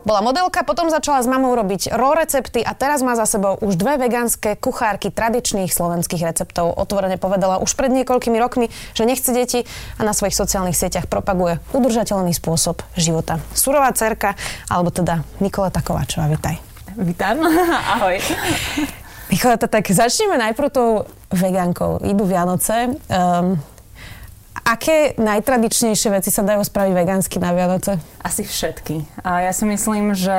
Bola modelka, potom začala s mamou robiť raw recepty a teraz má za sebou už dve vegánske kuchárky tradičných slovenských receptov. Otvorene povedala už pred niekoľkými rokmi, že nechce deti a na svojich sociálnych sieťach propaguje udržateľný spôsob života. Surová cerka, alebo teda Nikoleta Kováčová, vitaj. Vítam, ahoj. Nikoleta, tak začneme najprv tou vegánkou. Idú Vianoce. Um, Aké najtradičnejšie veci sa dajú spraviť vegánsky na Vianoce? Asi všetky. Ja si myslím, že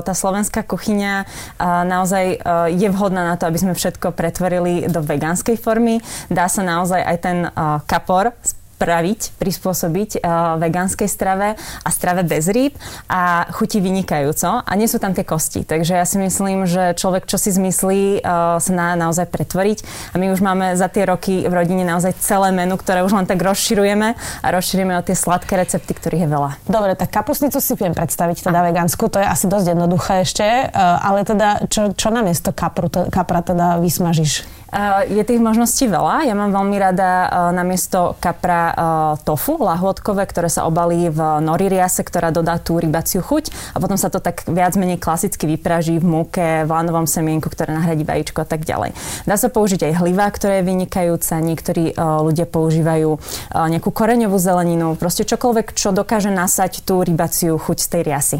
tá slovenská kuchyňa naozaj je vhodná na to, aby sme všetko pretvorili do vegánskej formy. Dá sa naozaj aj ten kapor spraviť, prispôsobiť uh, vegánskej strave a strave bez rýb a chutí vynikajúco a nie sú tam tie kosti. Takže ja si myslím, že človek, čo si zmyslí, uh, sa na, naozaj pretvoriť a my už máme za tie roky v rodine naozaj celé menu, ktoré už len tak rozširujeme a rozširujeme o tie sladké recepty, ktorých je veľa. Dobre, tak kapusnicu si viem predstaviť teda vegánsku, to je asi dosť jednoduché ešte, uh, ale teda čo, čo namiesto kapru, kapra teda vysmažíš? Je tých možností veľa. Ja mám veľmi rada na miesto kapra tofu, lahôdkové, ktoré sa obalí v nori riase, ktorá dodá tú rybaciu chuť a potom sa to tak viac menej klasicky vypraží v múke, v lanovom semienku, ktoré nahradí vajíčko a tak ďalej. Dá sa použiť aj hliva, ktorá je vynikajúca. Niektorí ľudia používajú nejakú koreňovú zeleninu, proste čokoľvek, čo dokáže nasať tú rybaciu chuť z tej riasy.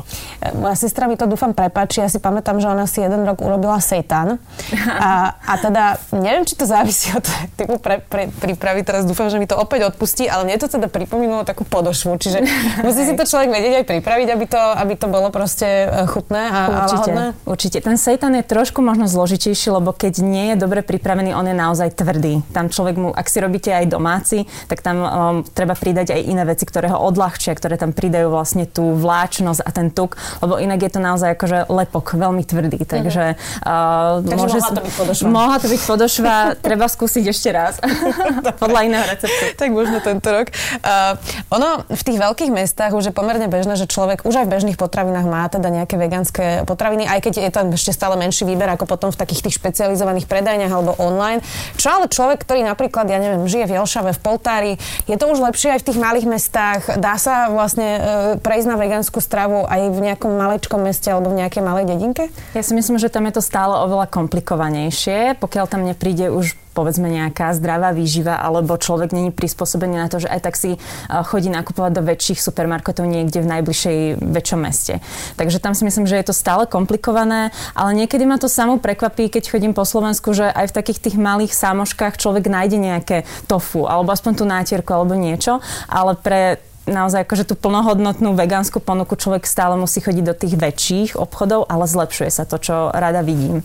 Moja sestra mi to dúfam prepáči. Ja si pamätám, že ona si jeden rok urobila seitan. A, a teda neviem, či to závisí od typu pre, pre, prípravy. Teraz dúfam, že mi to opäť odpustí, ale mne to teda pripomínalo takú podošvu. Čiže musí si to človek vedieť aj pripraviť, aby to, aby to bolo proste e, chutné a, určite, a Určite. Ten seitan je trošku možno zložitejší, lebo keď nie je dobre pripravený, on je naozaj tvrdý. Tam človek mu, ak si robíte aj domáci, tak tam um, treba pridať aj iné veci, ktoré ho odľahčia, ktoré tam pridajú vlastne tú vláčnosť a ten tuk, lebo inak je to naozaj akože lepok, veľmi tvrdý. Takže, uh, Takže môže, mohla to byť podošva. Mohla to byť podošva podošva treba skúsiť ešte raz. Podľa iného receptu. tak možno tento rok. Uh, ono v tých veľkých mestách už je pomerne bežné, že človek už aj v bežných potravinách má teda nejaké vegánske potraviny, aj keď je tam ešte stále menší výber ako potom v takých tých špecializovaných predajniach alebo online. Čo ale človek, ktorý napríklad, ja neviem, žije v Jelšave, v Poltári, je to už lepšie aj v tých malých mestách? Dá sa vlastne uh, prejsť na vegánsku stravu aj v nejakom malečkom meste alebo v nejakej malej dedinke? Ja si myslím, že tam je to stále oveľa komplikovanejšie, pokiaľ tam nepríde už povedzme nejaká zdravá výživa, alebo človek není prispôsobený na to, že aj tak si chodí nakupovať do väčších supermarketov niekde v najbližšej väčšom meste. Takže tam si myslím, že je to stále komplikované, ale niekedy ma to samo prekvapí, keď chodím po Slovensku, že aj v takých tých malých sámoškách človek nájde nejaké tofu, alebo aspoň tú nátierku, alebo niečo, ale pre naozaj akože tú plnohodnotnú vegánsku ponuku človek stále musí chodiť do tých väčších obchodov, ale zlepšuje sa to, čo rada vidím.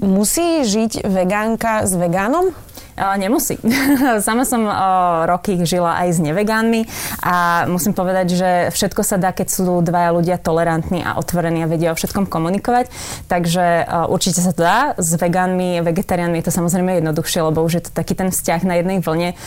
Musí žiť vegánka s vegánom? Nemusí. Sama som roky žila aj s nevegánmi a musím povedať, že všetko sa dá, keď sú dvaja ľudia tolerantní a otvorení a vedia o všetkom komunikovať. Takže určite sa to dá. S vegánmi, vegetariánmi je to samozrejme jednoduchšie, lebo už je to taký ten vzťah na jednej vlne.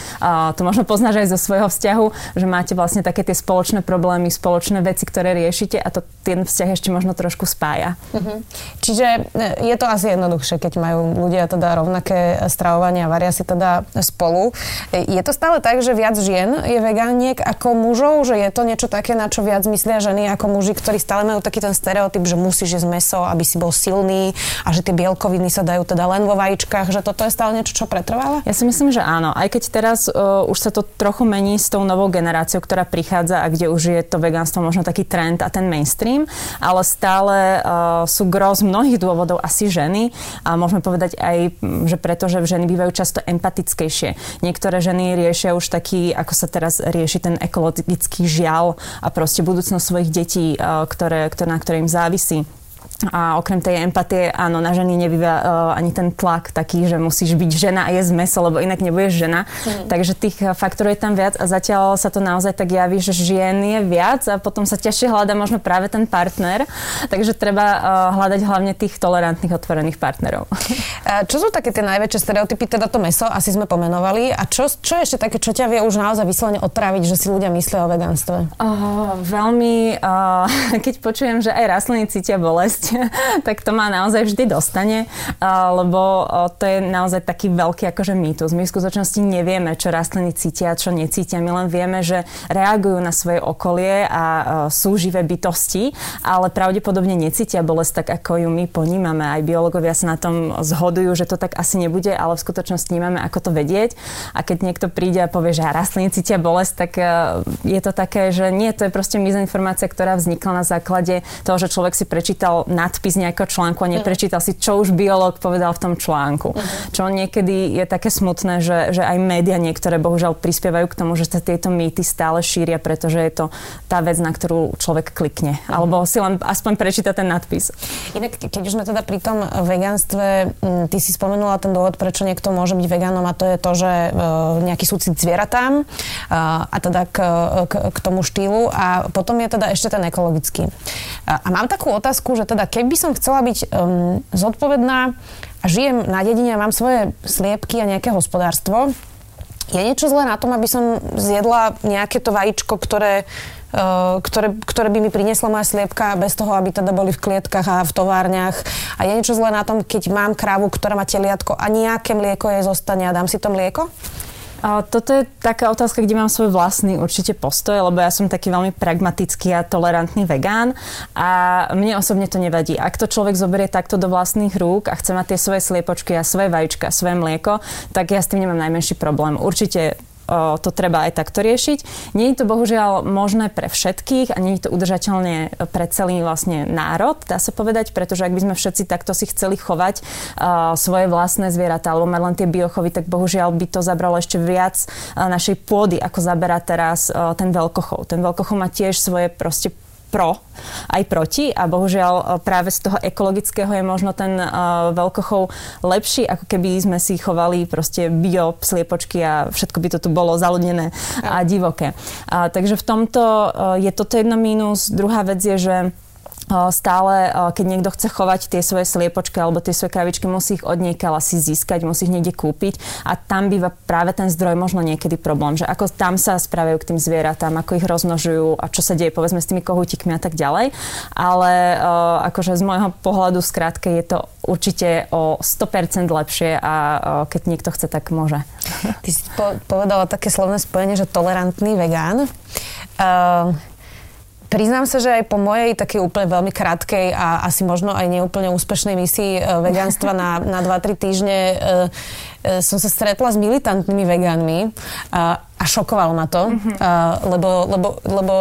To možno poznáš aj zo svojho vzťahu, že máte vlastne také tie spoločné problémy, spoločné veci, ktoré riešite a to ten vzťah ešte možno trošku spája. Uh-huh. Čiže e, je to asi jednoduchšie, keď majú ľudia teda rovnaké stravovanie a varia si teda spolu. Je to stále tak, že viac žien je vegániek ako mužov, že je to niečo také, na čo viac myslia ženy ako muži, ktorí stále majú taký ten stereotyp, že musíš jesť meso, aby si bol silný a že tie bielkoviny sa dajú teda len vo vajíčkach, že toto je stále niečo, čo pretrváva? Ja si myslím, že áno. Aj keď teraz uh, už sa to trochu mení s tou novou generáciou, ktorá prichádza a kde už je to vegánstvo možno taký trend a ten mainstream, ale stále uh, sú gros mnohých dôvodov asi ženy a môžeme povedať aj, že preto, že ženy bývajú často empatickejšie. Niektoré ženy riešia už taký, ako sa teraz rieši ten ekologický žiaľ a proste budúcnosť svojich detí, ktoré, ktoré, na ktoré im závisí a okrem tej empatie, áno, na ženy nevyvia uh, ani ten tlak taký, že musíš byť žena a jesť meso, lebo inak nebudeš žena. Mm. Takže tých eh, faktorov je tam viac a zatiaľ sa to naozaj tak javí, že žien je viac a potom sa ťažšie hľada možno práve ten partner. Takže treba uh, hľadať hlavne tých tolerantných, otvorených partnerov. A čo sú také tie najväčšie stereotypy? Teda to meso asi sme pomenovali. A čo, čo ešte také, čo ťa vie už naozaj vyslovene otraviť, že si ľudia myslia o vegánstve? Uh, veľmi, uh, keď počujem, že aj rastliny cítia bolesť, tak to ma naozaj vždy dostane, lebo to je naozaj taký veľký akože mýtus. My v skutočnosti nevieme, čo rastliny cítia, čo necítia. My len vieme, že reagujú na svoje okolie a sú živé bytosti, ale pravdepodobne necítia bolesť tak, ako ju my ponímame. Aj biológovia sa na tom zhodujú, že to tak asi nebude, ale v skutočnosti nemáme ako to vedieť. A keď niekto príde a povie, že rastliny cítia bolesť, tak je to také, že nie, to je proste mizinformácia, ktorá vznikla na základe toho, že človek si prečítal nadpis nejakého článku a mhm. neprečítal si, čo už biológ povedal v tom článku. Uh-huh. Čo niekedy je také smutné, že, že aj médiá niektoré bohužiaľ prispievajú k tomu, že sa tieto mýty stále šíria, pretože je to tá vec, na ktorú človek klikne. Uh-huh. Alebo si len aspoň prečíta ten nadpis. Inak, keď už sme teda pri tom vegánstve, ty si spomenula ten dôvod, prečo niekto môže byť vegánom a to je to, že e, nejaký súcit zvieratám a teda k, k, k tomu štýlu a potom je teda ešte ten ekologický. A mám takú otázku, že teda keby som chcela byť um, zodpovedná a žijem na dedine a mám svoje sliepky a nejaké hospodárstvo, je niečo zlé na tom, aby som zjedla nejaké to vajíčko, ktoré, uh, ktoré, ktoré by mi priniesla moja sliepka bez toho, aby teda boli v klietkach a v továrniach. A je niečo zlé na tom, keď mám krávu, ktorá má teliatko a nejaké mlieko jej zostane a dám si to mlieko? A toto je taká otázka, kde mám svoj vlastný určite postoj, lebo ja som taký veľmi pragmatický a tolerantný vegán a mne osobne to nevadí. Ak to človek zoberie takto do vlastných rúk a chce mať tie svoje sliepočky a svoje vajíčka, svoje mlieko, tak ja s tým nemám najmenší problém. Určite to treba aj takto riešiť. Nie je to bohužiaľ možné pre všetkých a nie je to udržateľne pre celý vlastne národ, dá sa povedať, pretože ak by sme všetci takto si chceli chovať svoje vlastné zvieratá alebo mať len tie biochovy, tak bohužiaľ by to zabralo ešte viac našej pôdy, ako zaberá teraz ten veľkochov. Ten veľkochov má tiež svoje proste pro, aj proti a bohužiaľ e, práve z toho ekologického je možno ten uh, veľkochov lepší, ako keby sme si chovali proste bio sliepočky a všetko by to tu bolo zaludnené a divoké. A, takže v tomto uh, je toto jedno mínus. Druhá vec je, že stále, keď niekto chce chovať tie svoje sliepočky alebo tie svoje kravičky, musí ich od niekaľ asi získať, musí ich niekde kúpiť a tam býva práve ten zdroj možno niekedy problém, že ako tam sa spravujú k tým zvieratám, ako ich rozmnožujú a čo sa deje povedzme s tými kohútikmi a tak ďalej. Ale akože z môjho pohľadu skrátke je to určite o 100% lepšie a keď niekto chce, tak môže. Ty si povedala také slovné spojenie, že tolerantný vegán. Uh, Priznám sa, že aj po mojej takej úplne veľmi krátkej a asi možno aj neúplne úspešnej misii e, vegánstva na, na 2-3 týždne e, e, som sa stretla s militantnými vegánmi a, a šokovalo ma to, a, lebo, lebo, lebo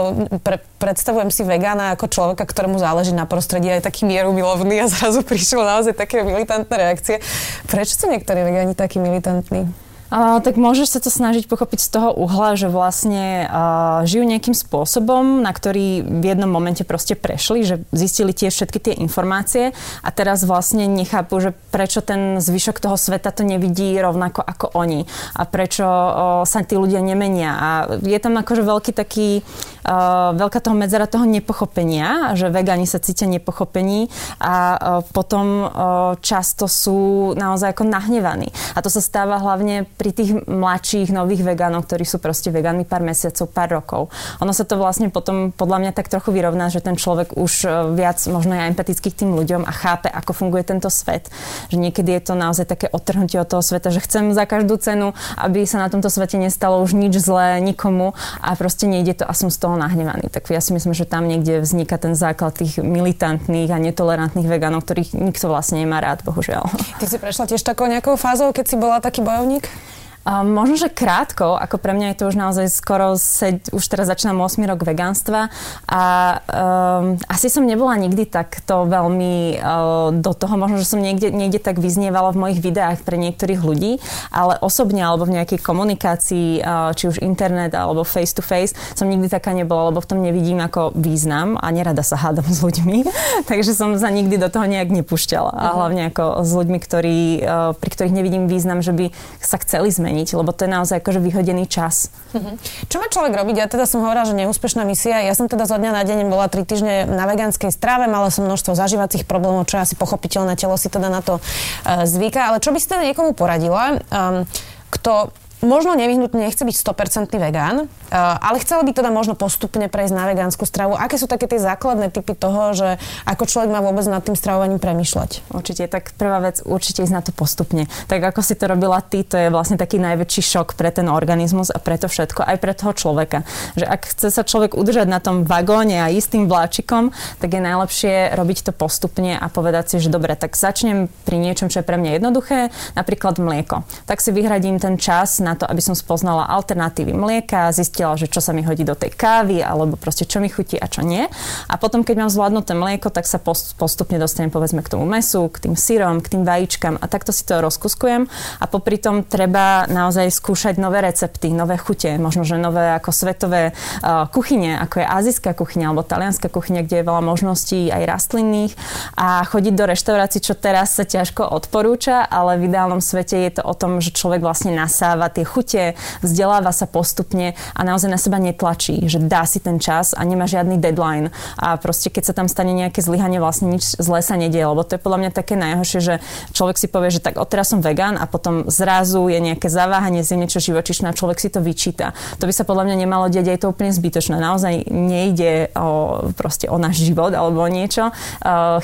pre, predstavujem si vegána ako človeka, ktorému záleží na prostredí aj taký mieru milovný a zrazu prišlo naozaj také militantné reakcie. Prečo sú niektorí vegáni takí militantní? Tak môžeš sa to snažiť pochopiť z toho uhla, že vlastne uh, žijú nejakým spôsobom, na ktorý v jednom momente proste prešli, že zistili tiež všetky tie informácie a teraz vlastne nechápu, že prečo ten zvyšok toho sveta to nevidí rovnako ako oni a prečo uh, sa tí ľudia nemenia. A je tam akože veľký taký, uh, veľká toho medzera toho nepochopenia, že vegáni sa cítia nepochopení a uh, potom uh, často sú naozaj ako nahnevaní. A to sa stáva hlavne pri tých mladších nových vegánov, ktorí sú proste vegáni pár mesiacov, pár rokov. Ono sa to vlastne potom podľa mňa tak trochu vyrovná, že ten človek už e, viac možno je empatický k tým ľuďom a chápe, ako funguje tento svet. Že niekedy je to naozaj také odtrhnutie od toho sveta, že chcem za každú cenu, aby sa na tomto svete nestalo už nič zlé nikomu a proste nejde to a som z toho nahnevaný. Tak ja si myslím, že tam niekde vzniká ten základ tých militantných a netolerantných vegánov, ktorých nikto vlastne nemá rád, bohužiaľ. Ty si prešla tiež takou nejakou fázou, keď si bola taký bojovník? Uh, možno, že krátko, ako pre mňa je to už naozaj skoro, sed, už teraz začínam 8 rok vegánstva a um, asi som nebola nikdy takto veľmi uh, do toho, možno, že som niekde, niekde tak vyznievala v mojich videách pre niektorých ľudí, ale osobne alebo v nejakej komunikácii, uh, či už internet alebo face to face, som nikdy taká nebola, lebo v tom nevidím ako význam a nerada sa hádam s ľuďmi, takže som sa nikdy do toho nejak nepúšťala. A mhm. hlavne ako s ľuďmi, ktorí, uh, pri ktorých nevidím význam, že by sa chceli zmeniť zmeniť, lebo to je naozaj akože vyhodený čas. Uh-huh. Čo má človek robiť? Ja teda som hovorila, že neúspešná misia. Ja som teda zo dňa na deň bola 3 týždne na vegánskej strave, mala som množstvo zažívacích problémov, čo je asi pochopiteľné, telo si teda na to uh, zvyká. Ale čo by si teda niekomu poradila, um, kto možno nevyhnutne nechce byť 100% vegán, eh, ale chcel by teda možno postupne prejsť na vegánsku stravu. Aké sú také tie základné typy toho, že ako človek má vôbec nad tým stravovaním premyšľať? Určite, tak prvá vec, určite ísť na to postupne. Tak ako si to robila ty, to je vlastne taký najväčší šok pre ten organizmus a pre to všetko, aj pre toho človeka. Že ak chce sa človek udržať na tom vagóne a istým vláčikom, tak je najlepšie robiť to postupne a povedať si, že dobre, tak začnem pri niečom, čo je pre mňa jednoduché, napríklad mlieko. Tak si vyhradím ten čas na na to, aby som spoznala alternatívy mlieka, zistila, že čo sa mi hodí do tej kávy, alebo proste čo mi chutí a čo nie. A potom, keď mám zvládnuté mlieko, tak sa postupne dostanem povedzme k tomu mesu, k tým syrom, k tým vajíčkam a takto si to rozkuskujem. A popri tom treba naozaj skúšať nové recepty, nové chute, možno, že nové ako svetové uh, kuchyne, ako je azijská kuchyňa alebo talianská kuchyňa, kde je veľa možností aj rastlinných a chodiť do reštaurácií, čo teraz sa ťažko odporúča, ale v ideálnom svete je to o tom, že človek vlastne nasáva tie chute, vzdeláva sa postupne a naozaj na seba netlačí, že dá si ten čas a nemá žiadny deadline. A proste keď sa tam stane nejaké zlyhanie, vlastne nič zlé sa nedieje, lebo to je podľa mňa také najhoršie, že človek si povie, že tak odteraz som vegán a potom zrazu je nejaké zaváhanie, zje niečo živočišné a človek si to vyčíta. To by sa podľa mňa nemalo deť, je to úplne zbytočné. Naozaj nejde o, proste o náš život alebo o niečo.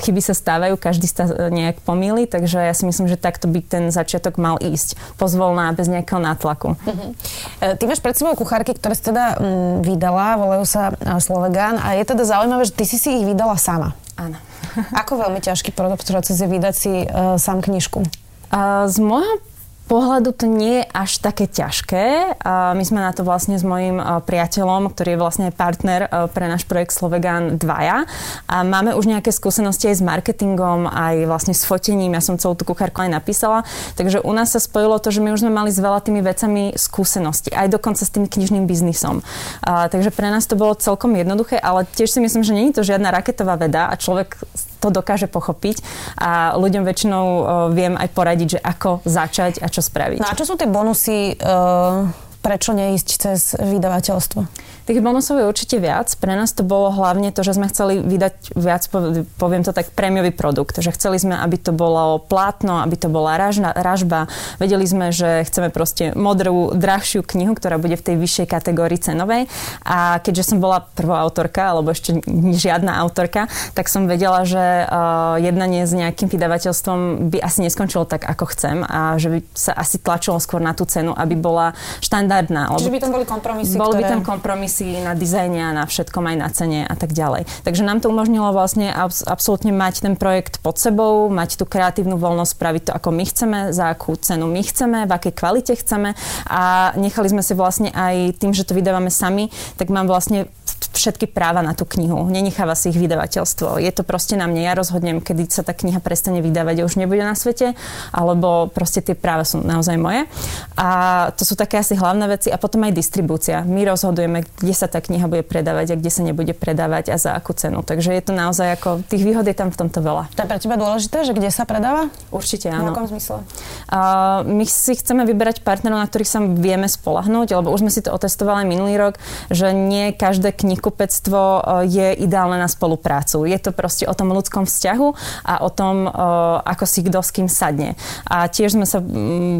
Chyby sa stávajú, každý sa nejak pomýli, takže ja si myslím, že takto by ten začiatok mal ísť pozvolná, bez nejakého nátlaku. Uh-huh. Ty máš pred sebou kuchárky, ktoré si teda m, vydala, volajú sa Slovegán a je teda zaujímavé, že ty si si ich vydala sama. Áno. Ako veľmi ťažký proces je vydať si uh, sám knižku? Uh, z môjho pohľadu to nie je až také ťažké. My sme na to vlastne s mojim priateľom, ktorý je vlastne partner pre náš projekt Slovegan 2. A máme už nejaké skúsenosti aj s marketingom, aj vlastne s fotením. Ja som celú tú kuchárku aj napísala. Takže u nás sa spojilo to, že my už sme mali s veľa tými vecami skúsenosti. Aj dokonca s tým knižným biznisom. A, takže pre nás to bolo celkom jednoduché, ale tiež si myslím, že je to žiadna raketová veda a človek to dokáže pochopiť a ľuďom väčšinou uh, viem aj poradiť, že ako začať a čo spraviť. No a čo sú tie bonusy, uh, prečo neísť cez vydavateľstvo? Tých bonusov je určite viac. Pre nás to bolo hlavne to, že sme chceli vydať viac, poviem to tak, prémiový produkt. Že chceli sme, aby to bolo plátno, aby to bola ražna, ražba. Vedeli sme, že chceme proste modrú, drahšiu knihu, ktorá bude v tej vyššej kategórii cenovej. A keďže som bola prvá autorka, alebo ešte žiadna autorka, tak som vedela, že uh, jednanie s nejakým vydavateľstvom by asi neskončilo tak, ako chcem a že by sa asi tlačilo skôr na tú cenu, aby bola štandardná. Čiže by tam boli kompromisy, Bol ktoré... by tam kompromis si na dizajne a na všetkom aj na cene a tak ďalej. Takže nám to umožnilo vlastne abs- absolútne mať ten projekt pod sebou, mať tú kreatívnu voľnosť spraviť to, ako my chceme, za akú cenu my chceme, v akej kvalite chceme a nechali sme si vlastne aj tým, že to vydávame sami, tak mám vlastne všetky práva na tú knihu. Nenecháva si ich vydavateľstvo. Je to proste na mne. Ja rozhodnem, kedy sa tá kniha prestane vydávať a už nebude na svete, alebo proste tie práva sú naozaj moje. A to sú také asi hlavné veci. A potom aj distribúcia. My rozhodujeme, kde sa tá kniha bude predávať a kde sa nebude predávať a za akú cenu. Takže je to naozaj ako, tých výhod je tam v tomto veľa. To je pre teba dôležité, že kde sa predáva? Určite áno. V akom zmysle? Uh, my si chceme vyberať partnerov, na ktorých sa vieme spolahnúť, lebo už sme si to otestovali minulý rok, že nie každé knihkupectvo e, je ideálne na spoluprácu. Je to proste o tom ľudskom vzťahu a o tom, e, ako si kto s kým sadne. A tiež sme sa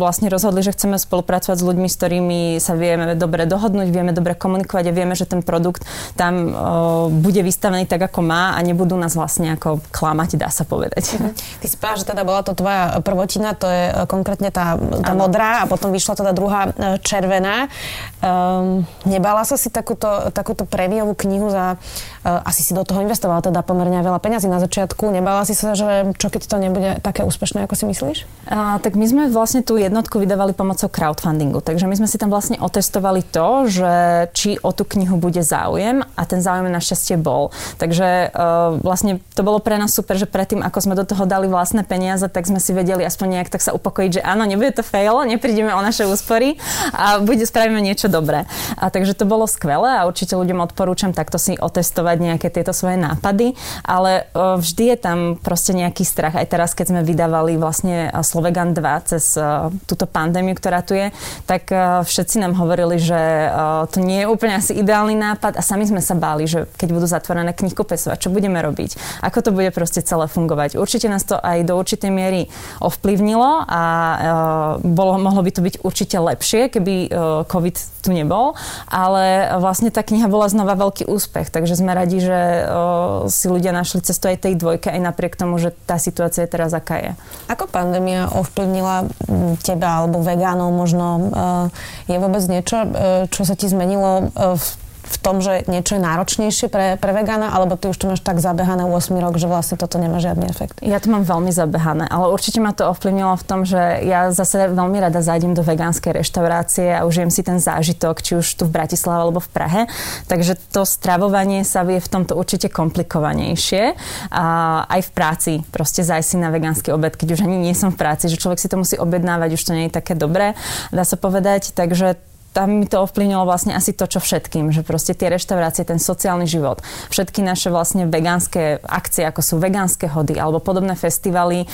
vlastne rozhodli, že chceme spolupracovať s ľuďmi, s ktorými sa vieme dobre dohodnúť, vieme dobre komunikovať a vieme, že ten produkt tam e, bude vystavený tak, ako má a nebudú nás vlastne ako klamať, dá sa povedať. Mhm. Ty si povedala, že teda bola to tvoja prvotina, to je konkrétne tá, tá modrá a potom vyšla teda druhá červená. Um, nebala sa si takúto, takúto prémiovú knihu za asi si do toho investovala teda pomerne veľa peňazí na začiatku. Nebala si sa, že čo keď to nebude také úspešné, ako si myslíš? A, tak my sme vlastne tú jednotku vydávali pomocou crowdfundingu. Takže my sme si tam vlastne otestovali to, že či o tú knihu bude záujem a ten záujem našťastie bol. Takže uh, vlastne to bolo pre nás super, že predtým, ako sme do toho dali vlastné peniaze, tak sme si vedeli aspoň nejak tak sa upokojiť, že áno, nebude to fail, neprídeme o naše úspory a bude, spravíme niečo dobré. A takže to bolo skvelé a určite ľuďom odporúčam takto si otestovať nejaké tieto svoje nápady, ale uh, vždy je tam proste nejaký strach. Aj teraz, keď sme vydávali vlastne Slovegan 2 cez uh, túto pandémiu, ktorá tu je, tak všetci nám hovorili, že to nie je úplne asi ideálny nápad a sami sme sa báli, že keď budú zatvorené knihkupectva, čo budeme robiť, ako to bude proste celé fungovať. Určite nás to aj do určitej miery ovplyvnilo a bolo, mohlo by to byť určite lepšie, keby COVID tu nebol, ale vlastne tá kniha bola znova veľký úspech, takže sme radi, že si ľudia našli cestu aj tej dvojke, aj napriek tomu, že tá situácia je teraz aká je. Ako pandémia ovplyvnila teba alebo vegánov možno? Je vôbec niečo, čo sa ti zmenilo v v tom, že niečo je náročnejšie pre, pre vegana, alebo ty už to máš tak zabehané 8 rok, že vlastne toto nemá žiadny efekt? Ja to mám veľmi zabehané, ale určite ma to ovplyvnilo v tom, že ja zase veľmi rada zájdem do vegánskej reštaurácie a užijem si ten zážitok, či už tu v Bratislave alebo v Prahe. Takže to stravovanie sa vie v tomto určite komplikovanejšie. A aj v práci proste zájsť si na vegánsky obed, keď už ani nie som v práci, že človek si to musí objednávať, už to nie je také dobré, dá sa povedať. Takže tam mi to ovplyvnilo vlastne asi to, čo všetkým, že proste tie reštaurácie, ten sociálny život, všetky naše vlastne vegánske akcie, ako sú vegánske hody alebo podobné festivaly,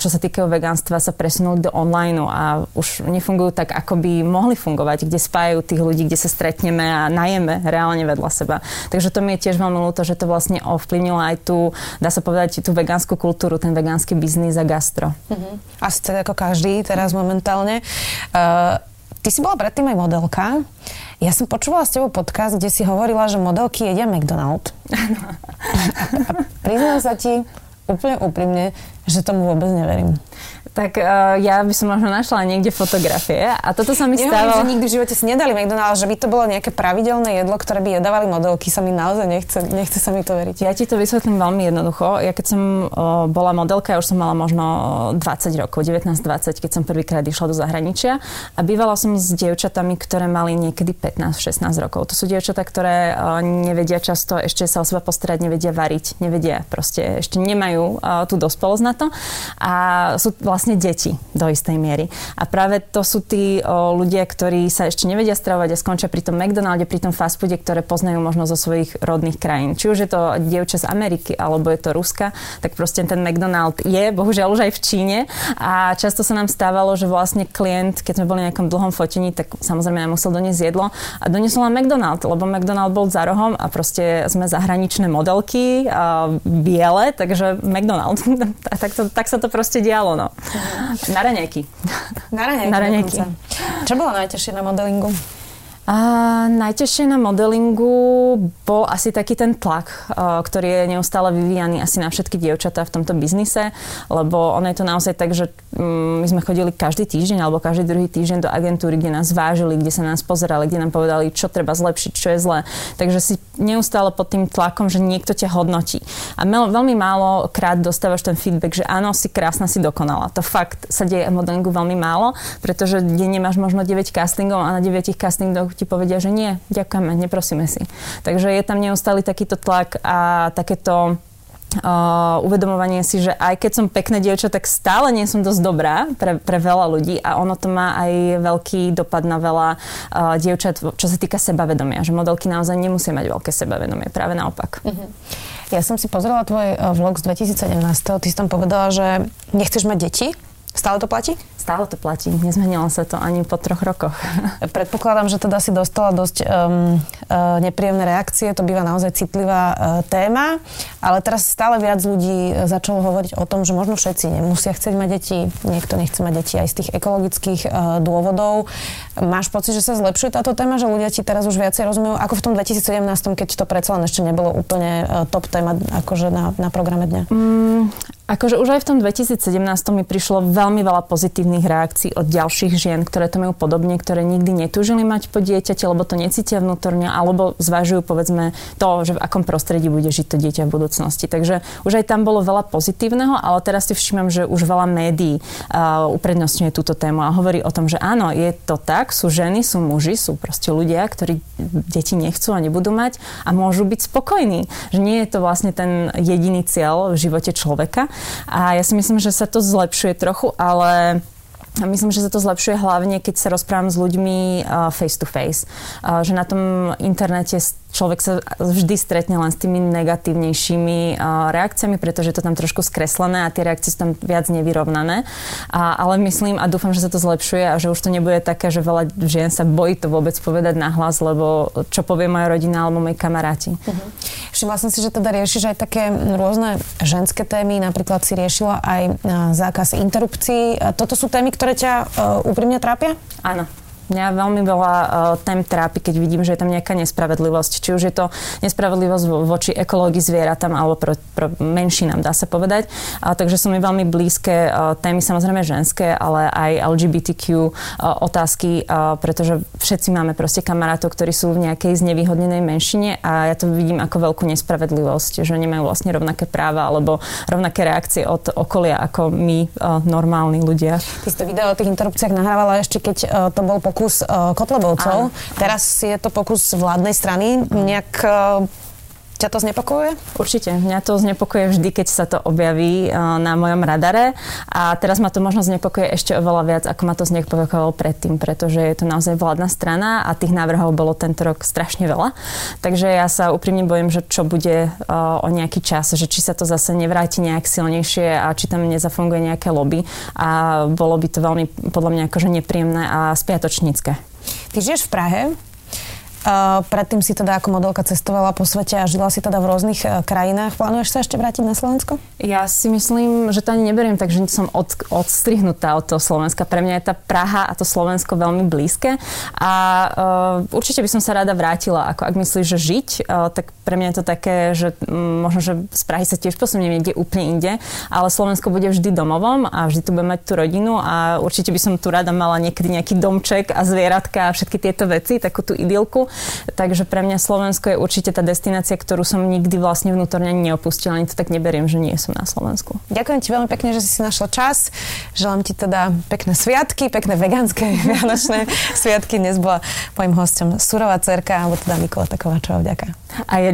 čo sa týkajú vegánstva, sa presunuli do online a už nefungujú tak, ako by mohli fungovať, kde spájajú tých ľudí, kde sa stretneme a najeme reálne vedľa seba. Takže to mi je tiež veľmi ľúto, že to vlastne ovplyvnilo aj tú, dá sa povedať, tú vegánsku kultúru, ten vegánsky biznis a gastro. Uh-huh. Asi tak ako každý teraz momentálne. Uh, Ty si bola predtým aj modelka. Ja som počúvala s tebou podcast, kde si hovorila, že modelky jedia McDonald. A priznám sa ti úplne úprimne, že tomu vôbec neverím tak uh, ja by som možno našla niekde fotografie a toto sa mi stávalo... že nikdy v živote si nedali McDonald's, že by to bolo nejaké pravidelné jedlo, ktoré by jedávali modelky, sa mi naozaj nechce, nechce sa mi to veriť. Ja ti to vysvetlím veľmi jednoducho. Ja keď som uh, bola modelka, ja už som mala možno 20 rokov, 19-20, keď som prvýkrát išla do zahraničia a bývala som s dievčatami, ktoré mali niekedy 15-16 rokov. To sú dievčatá, ktoré uh, nevedia často ešte sa o seba postarať, nevedia variť, nevedia proste, ešte nemajú uh, tú dospelosť na to a sú vlastne vlastne deti do istej miery. A práve to sú tí o, ľudia, ktorí sa ešte nevedia stravovať a skončia pri tom McDonalde, pri tom fast foode, ktoré poznajú možno zo svojich rodných krajín. Či už je to dievča z Ameriky alebo je to Ruska, tak proste ten McDonald je, bohužiaľ už aj v Číne. A často sa nám stávalo, že vlastne klient, keď sme boli na nejakom dlhom fotení, tak samozrejme nám musel doniesť jedlo a doniesol nám McDonald, lebo McDonald bol za rohom a proste sme zahraničné modelky, a biele, takže McDonald. tak, to, tak sa to proste dialo. No. Na raňajky. Na raňajky. Na raňajky. Čo bolo najťažšie na modelingu? A najťažšie na modelingu bol asi taký ten tlak, ktorý je neustále vyvíjaný asi na všetky dievčatá v tomto biznise, lebo ono je to naozaj tak, že mm, my sme chodili každý týždeň alebo každý druhý týždeň do agentúry, kde nás vážili, kde sa nás pozerali, kde nám povedali, čo treba zlepšiť, čo je zlé. Takže si neustále pod tým tlakom, že niekto ťa hodnotí. A veľmi málo krát dostávaš ten feedback, že áno, si krásna, si dokonala. To fakt sa deje v modelingu veľmi málo, pretože kde nemáš možno 9 castingov a na 9 castingoch ti povedia, že nie, ďakujeme, neprosíme si. Takže je tam neustály takýto tlak a takéto Uh, uvedomovanie si, že aj keď som pekné dievča, tak stále nie som dosť dobrá pre, pre veľa ľudí a ono to má aj veľký dopad na veľa uh, dievčat, čo sa týka sebavedomia, že modelky naozaj nemusia mať veľké sebavedomie, práve naopak. Uh-huh. Ja som si pozrela tvoj vlog z 2017, ty si tam povedala, že nechceš mať deti, Stále to platí? Stále to platí. Nezmenilo sa to ani po troch rokoch. Predpokladám, že teda si dostala dosť um, uh, nepríjemné reakcie. To býva naozaj citlivá uh, téma. Ale teraz stále viac ľudí začalo hovoriť o tom, že možno všetci nemusia chcieť mať deti. Niekto nechce mať deti aj z tých ekologických uh, dôvodov. Máš pocit, že sa zlepšuje táto téma, že ľudia ti teraz už viacej rozumejú, ako v tom 2017, keď to predsa len ešte nebolo úplne uh, top téma akože na, na programe dňa? Mm, Akože už aj v tom 2017 mi prišlo veľmi veľa pozitívnych reakcií od ďalších žien, ktoré to majú podobne, ktoré nikdy netúžili mať po dieťate, lebo to necítia vnútorne, alebo zvažujú povedzme to, že v akom prostredí bude žiť to dieťa v budúcnosti. Takže už aj tam bolo veľa pozitívneho, ale teraz si všímam, že už veľa médií uh, uprednostňuje túto tému a hovorí o tom, že áno, je to tak, sú ženy, sú muži, sú proste ľudia, ktorí deti nechcú a nebudú mať a môžu byť spokojní. Že nie je to vlastne ten jediný cieľ v živote človeka. A ja si myslím, že sa to zlepšuje trochu, ale Myslím, že sa to zlepšuje hlavne, keď sa rozprávam s ľuďmi face to face. Že na tom internete človek sa vždy stretne len s tými negatívnejšími reakciami, pretože je to tam trošku skreslené a tie reakcie sú tam viac nevyrovnané. A, ale myslím a dúfam, že sa to zlepšuje a že už to nebude také, že veľa žien sa bojí to vôbec povedať nahlas, lebo čo povie moja rodina alebo moji kamaráti. Uh-huh. Všimla som si, že teda riešiš aj také rôzne ženské témy, napríklad si riešila aj zákaz interrupcií. Toto sú témy, ktoré ťa úprimne trápia? Áno. Mňa veľmi veľa uh, tém trápi, keď vidím, že je tam nejaká nespravedlivosť. Či už je to nespravedlivosť vo, voči ekológii zvieratám alebo pro, pro menšinám, dá sa povedať. A, takže sú mi veľmi blízke uh, témy, samozrejme ženské, ale aj LGBTQ uh, otázky, uh, pretože všetci máme proste kamarátov, ktorí sú v nejakej znevýhodnenej menšine a ja to vidím ako veľkú nespravedlivosť, že nemajú vlastne rovnaké práva alebo rovnaké reakcie od okolia ako my, uh, normálni ľudia. Ty si to video o tých interrupciách nahrávala ešte, keď uh, to bol pokus uh, Kotlebovcov. Áno. Teraz je to pokus vládnej strany. Nejak uh, ťa to znepokojuje? Určite. Mňa to znepokojuje vždy, keď sa to objaví uh, na mojom radare. A teraz ma to možno znepokojuje ešte oveľa viac, ako ma to znepokojovalo predtým, pretože je to naozaj vládna strana a tých návrhov bolo tento rok strašne veľa. Takže ja sa úprimne bojím, že čo bude uh, o nejaký čas, že či sa to zase nevráti nejak silnejšie a či tam nezafunguje nejaké lobby. A bolo by to veľmi podľa mňa akože nepríjemné a spiatočnícke. Ty žiješ v Prahe, predtým si teda ako modelka cestovala po svete a žila si teda v rôznych uh, krajinách. Plánuješ sa ešte vrátiť na Slovensko? Ja si myslím, že to ani neberiem tak, že som od, odstrihnutá od toho Slovenska. Pre mňa je tá Praha a to Slovensko veľmi blízke a uh, určite by som sa rada vrátila. Ako ak myslíš, že žiť, uh, tak pre mňa je to také, že um, možno, že z Prahy sa tiež posuniem niekde úplne inde, ale Slovensko bude vždy domovom a vždy tu budem mať tú rodinu a určite by som tu rada mala niekedy nejaký domček a zvieratka a všetky tieto veci, takú tú idylku. Takže pre mňa Slovensko je určite tá destinácia, ktorú som nikdy vlastne vnútorne neopustila. Ani to tak neberiem, že nie som na Slovensku. Ďakujem ti veľmi pekne, že si si našla čas. Želám ti teda pekné sviatky, pekné vegánske vianočné sviatky. Dnes bola mojim hostom surová cerka, alebo teda Nikola Takováčová. Vďaka. A ja